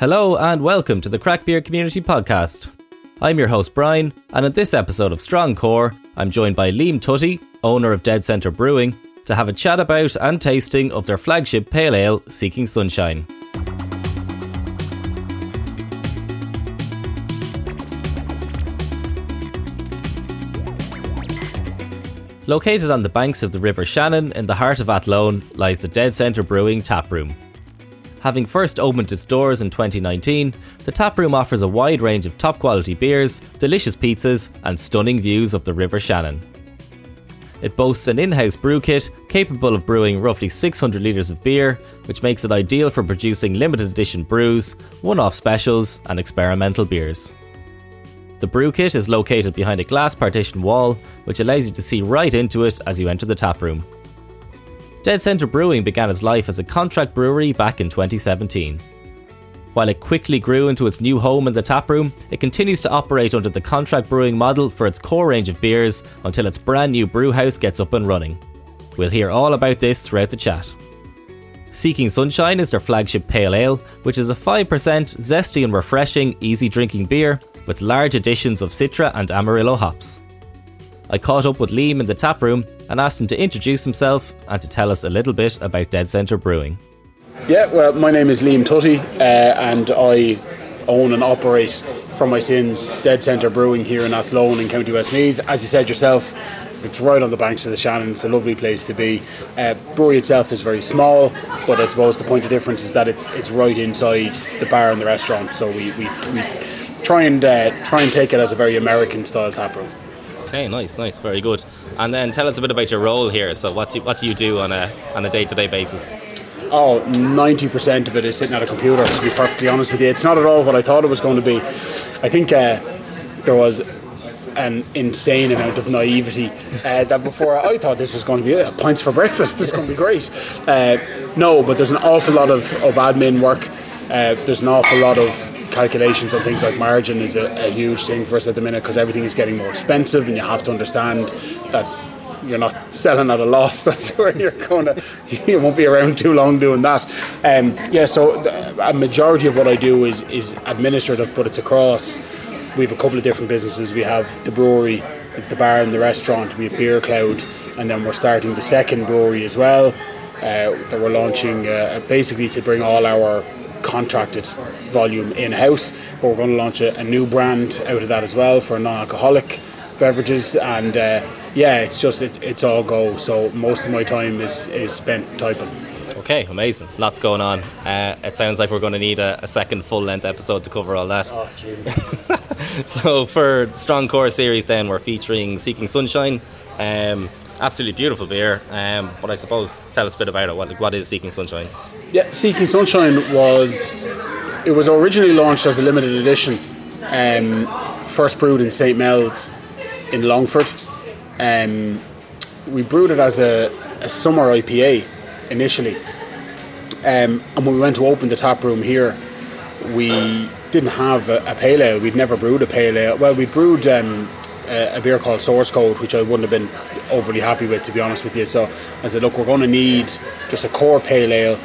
Hello and welcome to the Craic Beer Community Podcast. I'm your host Brian, and in this episode of Strong Core, I'm joined by Liam Tutty, owner of Dead Centre Brewing, to have a chat about and tasting of their flagship pale ale, Seeking Sunshine. Located on the banks of the River Shannon in the heart of Athlone lies the Dead Centre Brewing taproom. Having first opened its doors in 2019, the taproom offers a wide range of top quality beers, delicious pizzas, and stunning views of the River Shannon. It boasts an in house brew kit capable of brewing roughly 600 litres of beer, which makes it ideal for producing limited edition brews, one off specials, and experimental beers. The brew kit is located behind a glass partition wall, which allows you to see right into it as you enter the taproom. Dead Centre Brewing began its life as a contract brewery back in 2017. While it quickly grew into its new home in the taproom, it continues to operate under the contract brewing model for its core range of beers until its brand new brewhouse gets up and running. We'll hear all about this throughout the chat. Seeking Sunshine is their flagship pale ale, which is a 5% zesty and refreshing, easy drinking beer with large additions of Citra and Amarillo hops. I caught up with Liam in the tap room and asked him to introduce himself and to tell us a little bit about Dead Centre Brewing. Yeah, well, my name is Liam Tutty, uh, and I own and operate from my sins Dead Centre Brewing here in Athlone in County Westmeath. As you said yourself, it's right on the banks of the Shannon. It's a lovely place to be. Uh, brewery itself is very small, but I suppose the point of difference is that it's it's right inside the bar and the restaurant. So we, we, we try and uh, try and take it as a very American style tap room. Okay, nice, nice, very good. And then tell us a bit about your role here. So what do, what do you do on a on a day to day basis? Oh, 90% of it is sitting at a computer, to be perfectly honest with you. It's not at all what I thought it was going to be. I think uh, there was an insane amount of naivety uh, that before I thought this was going to be uh, for breakfast. This is going to be great. Uh, no, but there's an awful lot of, of admin work. Uh, there's an awful lot of calculations on things like margin is a, a huge thing for us at the minute because everything is getting more expensive and you have to understand that you're not selling at a loss. That's where you're going to. You won't be around too long doing that. Um, yeah, so a majority of what I do is is administrative, but it's across. We have a couple of different businesses. We have the brewery, the bar, and the restaurant. We have Beer Cloud, and then we're starting the second brewery as well. Uh, that we're launching uh, basically to bring all our contracted volume in house. But we're going to launch a, a, new brand out of that as well for non-alcoholic beverages and. Uh, yeah, it's just it, it's all go. So most of my time is is spent typing. Okay, amazing. Lots going on. Uh, it sounds like we're going to need a, a second full length episode to cover all that. Oh, so for Strong Core series, then we're featuring Seeking Sunshine. Um, absolutely beautiful beer. Um, but I suppose tell us a bit about it. What, what is Seeking Sunshine? Yeah, Seeking Sunshine was it was originally launched as a limited edition. Um, first brewed in St Mel's in Longford um, we brewed it as a, a summer IPA initially. Um, and when we went to open the tap room here, we didn't have a, a pale ale. We'd never brewed a pale ale. Well, we brewed um, a, beer called Source Code, which I wouldn't have been overly happy with, to be honest with you. So I said, look, we're going to need just a core pale ale.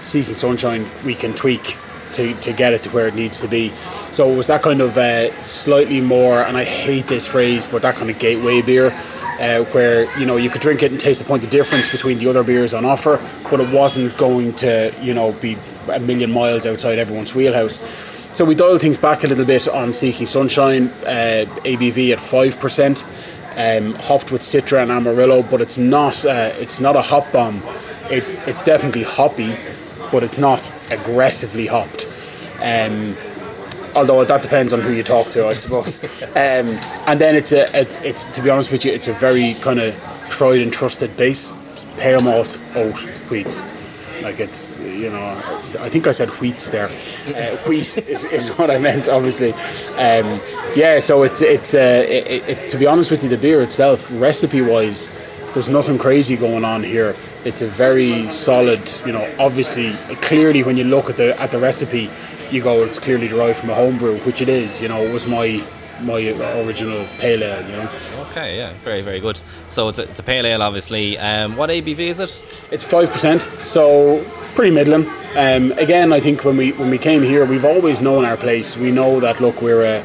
Seeking Sunshine, we can tweak to, to get it to where it needs to be. So it was that kind of uh, slightly more, and I hate this phrase, but that kind of gateway beer. Uh, where you know you could drink it and taste the point of difference between the other beers on offer, but it wasn't going to you know be a million miles outside everyone's wheelhouse. So we dialed things back a little bit on Seeking Sunshine, uh, ABV at five percent, um, hopped with Citra and Amarillo, but it's not uh, it's not a hop bomb. It's it's definitely hoppy, but it's not aggressively hopped. Um, although that depends on who you talk to, I suppose. um, and then it's a it's, it's to be honest with you, it's a very kind of tried and trusted base. Pale malt oat wheats. Like it's you know, I think I said wheats there. Uh, wheat is, is what I meant, obviously. Um, yeah, so it's it's uh, it, it, to be honest with you, the beer itself, recipe wise, there's nothing crazy going on here. It's a very solid, you know. Obviously, clearly when you look at the at the recipe, you go, it's clearly derived from a homebrew, which it is. You know, it was my my original pale ale. You know. Okay, yeah, very very good. So it's a, it's a pale ale, obviously. Um, what ABV is it? It's five percent, so pretty middling. Um, again, I think when we when we came here, we've always known our place. We know that look, we're a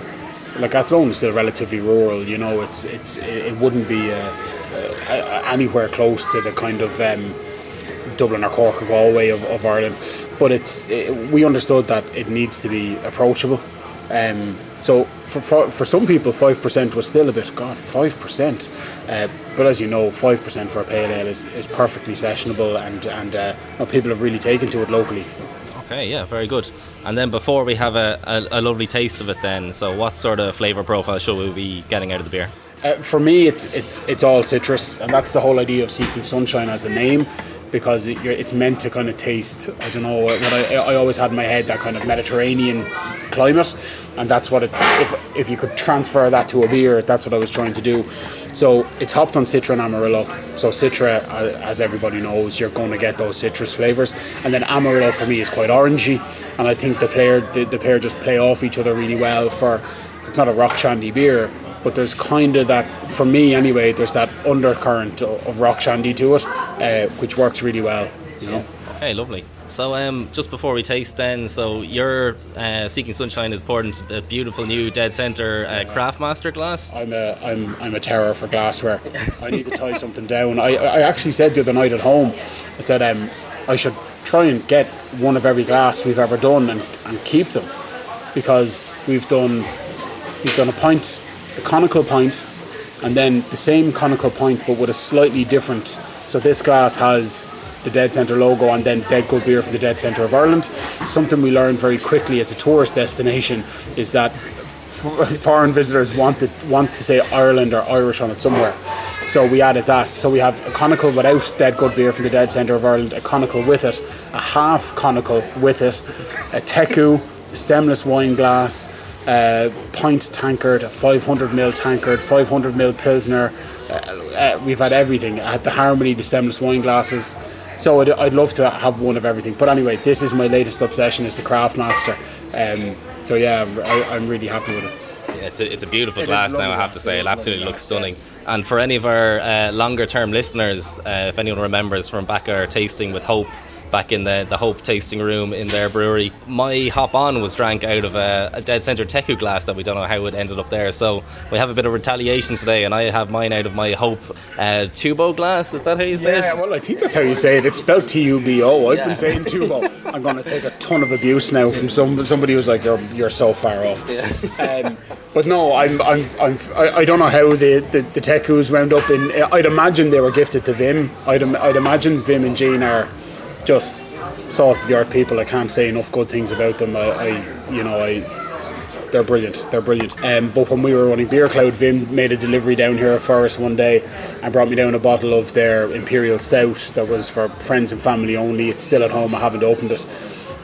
like Athlone is still relatively rural. You know, it's it's it wouldn't be uh, uh, anywhere close to the kind of um, Dublin or Cork or Galway of, of Ireland. But it's it, we understood that it needs to be approachable. Um, so for, for, for some people, five percent was still a bit. God, five percent. Uh, but as you know, five percent for a pale ale is, is perfectly sessionable, and and uh, people have really taken to it locally. Okay, yeah, very good. And then before we have a, a, a lovely taste of it, then, so what sort of flavour profile should we be getting out of the beer? Uh, for me, it's it, it's all citrus, and that's the whole idea of seeking sunshine as a name, because it, it's meant to kind of taste. I don't know what I, I always had in my head that kind of Mediterranean climate, and that's what it. If if you could transfer that to a beer, that's what I was trying to do. So it's hopped on Citra and Amarillo. So Citra, as everybody knows, you're going to get those citrus flavors, and then Amarillo for me is quite orangey, and I think the player the, the pair just play off each other really well. For it's not a rock shandy beer, but there's kind of that for me anyway. There's that undercurrent of, of rock shandy to it, uh, which works really well. You know. Okay, lovely. So, um, just before we taste, then, so your uh, Seeking Sunshine is poured into the beautiful new Dead Centre uh, Craftmaster glass. I'm a I'm, I'm a terror for glassware. I need to tie something down. I, I actually said the other night at home, I said um, I should try and get one of every glass we've ever done and, and keep them because we've done we've done a pint, a conical pint, and then the same conical pint but with a slightly different. So this glass has the Dead Centre logo and then Dead Good Beer from the Dead Centre of Ireland. Something we learned very quickly as a tourist destination is that foreign visitors want to want to say Ireland or Irish on it somewhere. So we added that. So we have a conical without Dead Good Beer from the Dead Centre of Ireland, a conical with it, a half conical with it, a teku, a stemless wine glass, a pint tankard, a 500 ml tankard, 500 ml pilsner. Uh, uh, we've had everything. I had the Harmony, the stemless wine glasses. So I'd, I'd love to have one of everything. But anyway, this is my latest obsession is the Craftmaster. Um, so yeah, I, am really happy with it. Yeah, it's a, it's a beautiful it glass now, I have to say. It absolutely looks stunning. And for any of our uh, longer term listeners, uh, if anyone remembers from back our tasting with Hope back in the, the Hope tasting room in their brewery. My hop on was drank out of a, a Dead Centre Teku glass that we don't know how it ended up there. So we have a bit of retaliation today, and I have mine out of my Hope uh, Tubo glass. Is that how you say yeah, it? Yeah, well, I think that's how you say it. It's spelled T U B O. I've yeah. been saying Tubo. I'm going to take a ton of abuse now from some somebody who's like, "You're you're so far off." Yeah. Um, but no, I'm I'm, I'm I, I don't know how the the, the Tekus wound up in. I'd imagine they were gifted to Wim. I'd I'd imagine Wim and Jean are just salt of the art people. I can't say enough good things about them. I, I you know, I they're brilliant. They're brilliant. Um, but when we were running Beer Cloud, Wim made a delivery down here for us one day and brought me down a bottle of their Imperial Stout that was for friends and family only. It's still at home. I haven't opened it.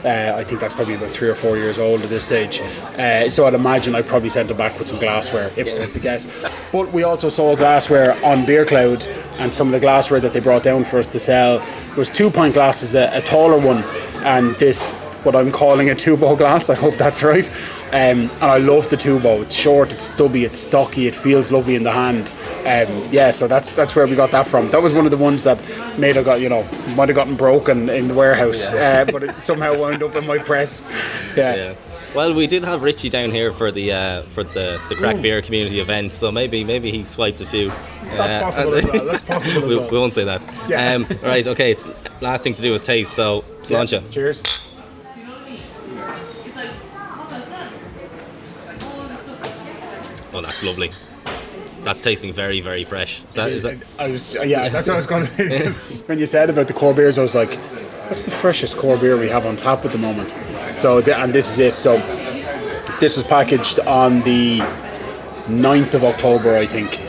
Uh, I think that's probably about three or four years old at this stage. Uh, so I'd imagine I'd probably send it back with some glassware if I was to guess. But we also saw glassware on Beer Cloud, and some of the glassware that they brought down for us to sell was two pint glasses, a, a taller one, and this what I'm calling a tubo glass. I hope that's right. Um, and I love the tubo. It's short, it's stubby, it's stocky, it feels lovely in the hand. Um, yeah, so that's that's where we got that from. That was one of the ones that made have got you know might have gotten broken in the warehouse, yeah. uh, but it somehow wound up in my press. Yeah. yeah. Well, we did have Richie down here for the uh, for the the Craic Ooh. beer community event, so maybe maybe he swiped a few. That's uh, possible as well. That's possible we, well. we, won't say that. Yeah. Um, right. Okay. Last thing to do is taste. So, Sláinte. Yeah. Cheers. Oh, that's lovely. That's tasting very, very fresh. Is that, is that? I was, yeah, that's what I was going to say. when you said about the core beers, I was like, what's the freshest core beer we have on tap at the moment? So, and this is it. So, this was packaged on the 9th of October, I think.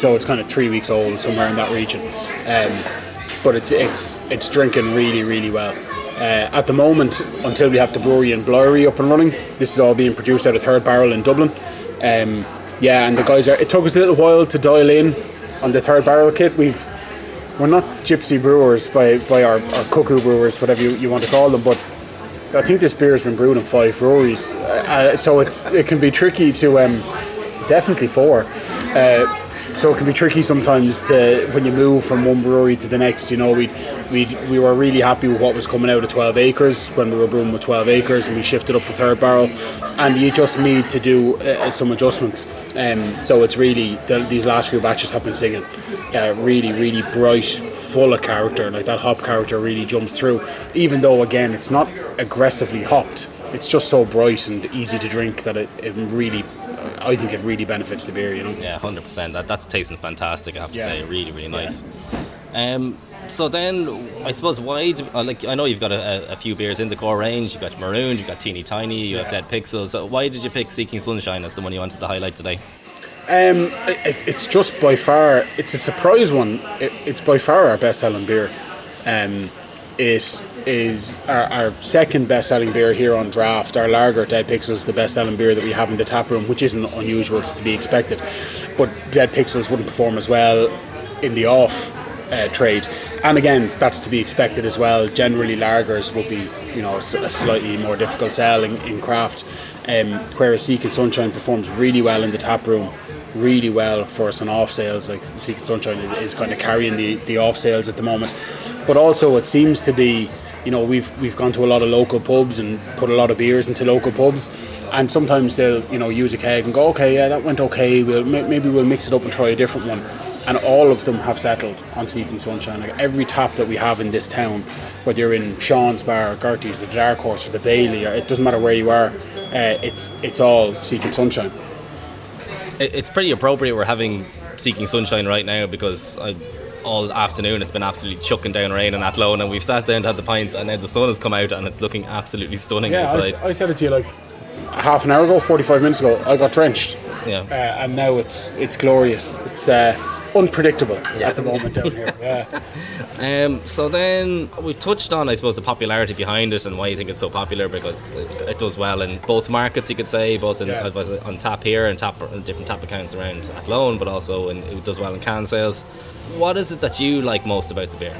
So it's kind of three weeks old, somewhere in that region. Um, but it's it's it's drinking really, really well. Uh, at the moment, until we have the brewery and blurry up and running, this is all being produced out of Third Barrel in Dublin. Um, yeah, and the guys are. It took us a little while to dial in on the third barrel kit. We've we're not gypsy brewers by by our, our cuckoo brewers, whatever you, you want to call them, but I think this beer has been brewed in five breweries, uh, so it's it can be tricky to um, definitely four. Uh, so it can be tricky sometimes to when you move from one brewery to the next. You know, we we we were really happy with what was coming out of 12 acres when we were brewing with 12 acres, and we shifted up to third barrel. And you just need to do uh, some adjustments. Um, so it's really the, these last few batches have been singing, uh, really really bright, full of character. Like that hop character really jumps through. Even though again it's not aggressively hopped, it's just so bright and easy to drink that it, it really I think it really benefits the beer, you know. Yeah, hundred percent. That that's tasting fantastic. I have to Yeah. say, really, really nice. Um, so then, I suppose why? Do, uh, like I know you've got a, a, few beers in the core range. You've got Maroon, you've got Teeny Tiny, you have Dead Pixels. So why did you pick Seeking Sunshine as the one you wanted to highlight today? Um, it, it's just by far, it's a surprise one. It, it's by far our best selling beer. Um, it is our, our second best selling beer here on draft. Our lager, Dead Pixels, is the best selling beer that we have in the tap room, which isn't unusual it's to be expected. But Dead Pixels wouldn't perform as well in the off uh, trade. And again, that's to be expected as well. Generally, lagers would be, you know, a slightly more difficult sell in, craft. Um, whereas Seeking Sunshine performs really well in the tap room, really well for us on off sales. Like Seeking Sunshine is, is kind of carrying the, the off sales at the moment. But also, it seems to be, you know, we've we've gone to a lot of local pubs and put a lot of beers into local pubs, and sometimes they'll, you know, use a keg and go, okay, yeah, that went okay. We'll maybe we'll mix it up and try a different one. And all of them have settled on Seeking Sunshine. Like every tap that we have in this town, whether you're in Sean's Bar, or Gertie's, the Dark Horse, or the Bailey, it doesn't matter where you are, uh, it's it's all Seeking Sunshine. It's pretty appropriate we're having Seeking Sunshine right now because I, all afternoon it's been absolutely chucking down rain in Athlone and we've sat down to have the pints and now the sun has come out and it's looking absolutely stunning Yeah, I, outside. s- I said it to you like half an hour ago, 45 minutes ago. I got drenched, yeah. uh, and now it's it's glorious. It's uh, unpredictable at the moment down here. Yeah. Um, so then we've touched on, I suppose, the popularity behind it and why you think it's so popular because it, it does well in both markets, you could say, both in, Yeah. uh, both on tap here and tap and different tap accounts around Athlone, but also in, it does well in can sales. What is it that you like most about the beer?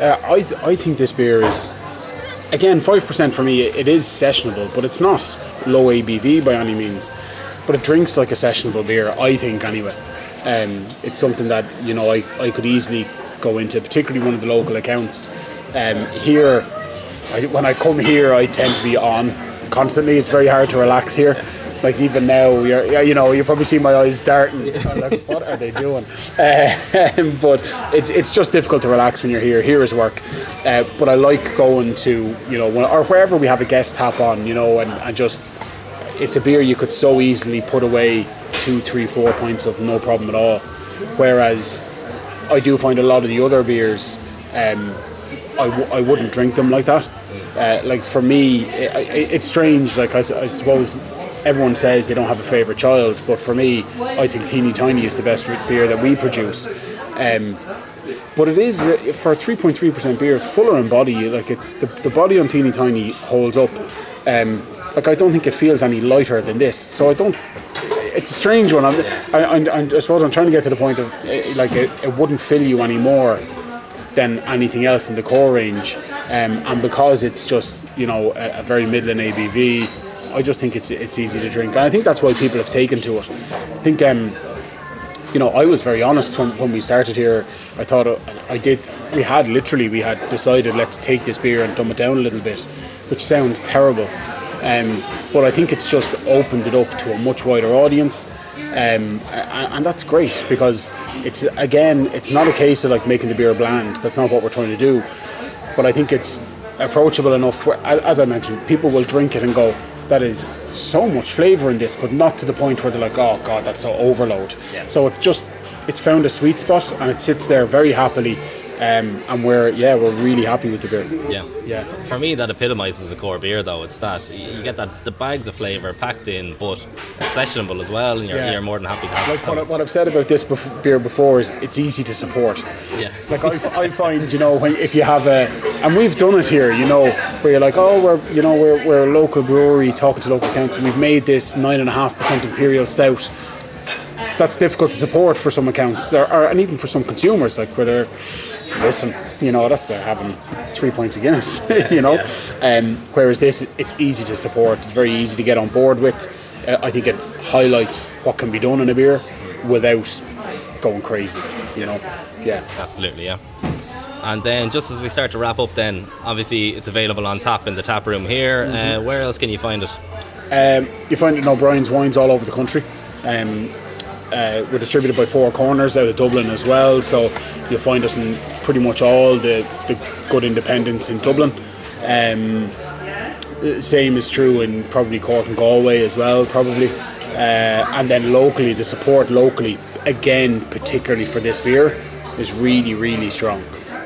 Uh, I, I think this beer is, again, 5% for me, it is sessionable, but it's not low ABV by any means. But it drinks like a sessionable beer, I think, anyway. Um, it's something that, you know, I, I could easily go into, particularly one of the local accounts. Um, here, I, when I come here, I tend to be on constantly. It's very hard to relax here. Like even now, you're, you know, you probably see my eyes darting. Like, what are they doing? Um, but it's it's just difficult to relax when you're here. Here is work. Uh, but I like going to you know, when, or wherever we have a guest tap on, you know, and, and just it's a beer you could so easily put away two, three, four pints of no problem at all. Whereas I do find a lot of the other beers, um, I, w- I wouldn't drink them like that. Uh, like for me, i i it's strange. Like I suppose everyone says they don't have a favorite child, but for me, I think Teeny Tiny is the best beer that we produce. Um, but it is uh, for a 3.3% beer. It's fuller in body. Like it's the, the body on Teeny Tiny holds up. Um, like I don't think it feels any lighter than this. So I don't. It's a strange one. I'm, I, I, I suppose I'm trying to get to the point of eh, like it, it wouldn't fill you anymore than anything else in the core range. Um, and because it's just you know a, a very middling ABV, I just think it's it's easy to drink. And I think that's why people have taken to it. I think um, you know I was very honest when, when we started here. I thought uh, I did. We had literally we had decided let's take this beer and dumb it down a little bit, which sounds terrible. Um, but I think it's just opened it up to a much wider audience. Um, and, that's great because it's again it's not a case of like making the beer bland that's not what we're trying to do but I think it's approachable enough where, as I mentioned people will drink it and go that is so much flavour in this but not to the point where they're like oh god that's so overload Yeah. so it just it's found a sweet spot and it sits there very happily um, and we're yeah we're really happy with the beer Yeah. Yeah. For, for me, that epitomizes a core beer, though. It's that you get that the bags of flavour packed in, but sessionable as well, and you're, Yeah. you're more than happy to have. like what, I- what I've said about this bef- beer before is it's easy to support yeah. Like I find, you know, when if you have a, and we've done it here, you know, where you're like, oh, we're, you know, we're, we're a local brewery talking to local council. We've made this nine and a half percent imperial stout. That's difficult to support for some accounts, or, or and even for some consumers, like where they're, listen, you know, that's they're having three points of Guinness, you know. Um, whereas this, it's easy to support. It's very easy to get on board with. Uh, I think it highlights what can be done in a beer without going crazy. You know, yeah, absolutely, yeah. And then, just as we start to wrap up, then obviously it's available on tap in the tap room here. Mm-hmm. Uh, where else can you find it? Um, you find it in O'Brien's wines all over the country. Um, uh, we're distributed by Four Corners out of Dublin as well, so you'll find us in pretty much all the, the good independents in Dublin. Um, same is true in probably Cork and Galway as well, probably. Uh, and then locally, the support locally, again, particularly for this beer, is really, really strong.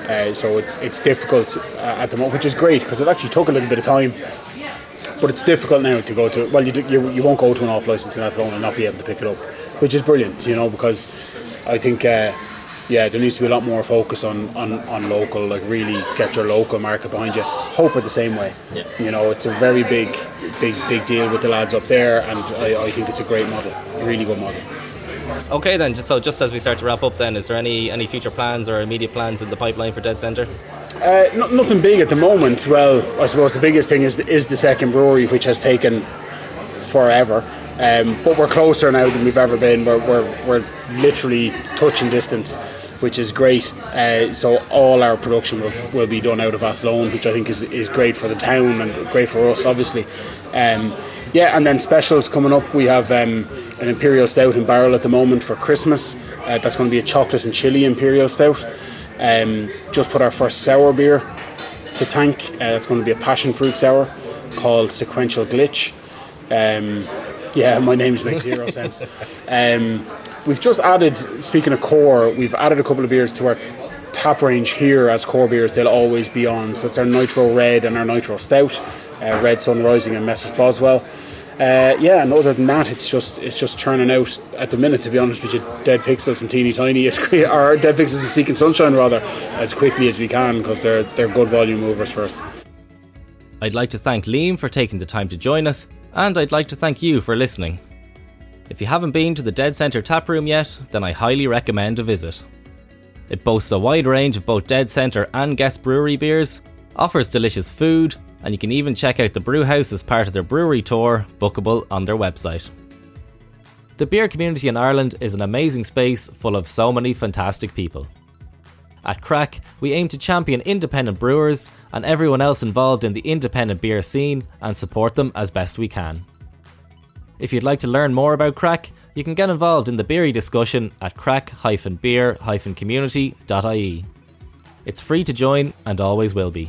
Uh, so it, it's difficult uh, at the moment, which is great because it actually took a little bit of time. But it's difficult now to go to. Well, you, you, you won't go to an off license in Athlone and not be able to pick it up, which is brilliant, you know, because I think uh, yeah, there needs to be a lot more focus on, on, on local, like really get your local market behind you. Hope it the same way. Yeah. You know, it's a very big, big, big deal with the lads up there, and I, I think it's a great model, a really good model. Okay, then. Just so, just as we start to wrap up, then, is there any any future plans or immediate plans in the pipeline for Dead Centre? Uh, no, nothing big at the moment. Well, I suppose the biggest thing is is the second brewery, which has taken forever. Um, but we're closer now than we've ever been. We're, we're, we're literally touching distance, which is great. Uh, so all our production will, will be done out of Athlone, which I think is, is great for the town and great for us, obviously. Um, yeah, and then specials coming up. We have um, an Imperial Stout in barrel at the moment for Christmas. Uh, that's going to be a chocolate and chili Imperial Stout. Um, just put our first sour beer to tank. Uh, that's going to be a passion fruit sour called Sequential Glitch. Um, yeah, my names make zero sense. Um, we've just added, speaking of core, we've added a couple of beers to our tap range here as core beers. They'll always be on. So it's our Nitro Red and our Nitro Stout, uh, Red Sun Rising and Messrs Boswell. Uh, yeah, and other than that, it's just it's just churning out at the minute. To be honest with you, Dead Pixels and Teeny Tiny, as quick, or Dead Pixels and Seeking Sunshine rather, as quickly as we can because they're they're good volume movers for us. I'd like to thank Liam for taking the time to join us, and I'd like to thank you for listening. If you haven't been to the Dead Centre tap room yet, then I highly recommend a visit. It boasts a wide range of both Dead Centre and guest brewery beers, offers delicious food, and you can even check out the brewhouse as part of their brewery tour, bookable on their website. The beer community in Ireland is an amazing space full of so many fantastic people. At Craic, we aim to champion independent brewers and everyone else involved in the independent beer scene and support them as best we can. If you'd like to learn more about Craic, you can get involved in the beery discussion at craic-beer-community.ie. It's free to join and always will be.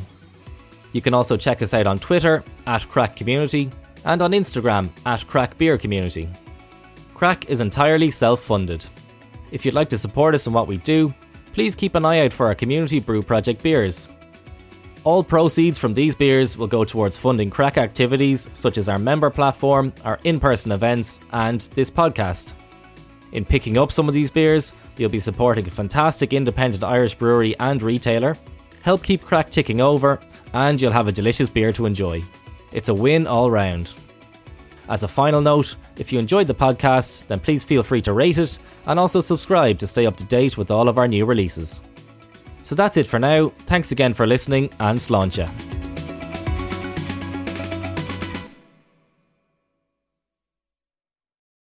You can also check us out on Twitter at Craic Community and on Instagram at Craic Beer Community. Craic is entirely self funded. If you'd like to support us in what we do, please keep an eye out for our Community Brew Project beers. All proceeds from these beers will go towards funding Craic activities such as our member platform, our in person events, and this podcast. In picking up some of these beers, you'll be supporting a fantastic independent Irish brewery and retailer, help keep Craic ticking over, and you'll have a delicious beer to enjoy. It's a win all round. As a final note, if you enjoyed the podcast, then please feel free to rate it and also subscribe to stay up to date with all of our new releases. So that's it for now. Thanks again for listening and sláinte.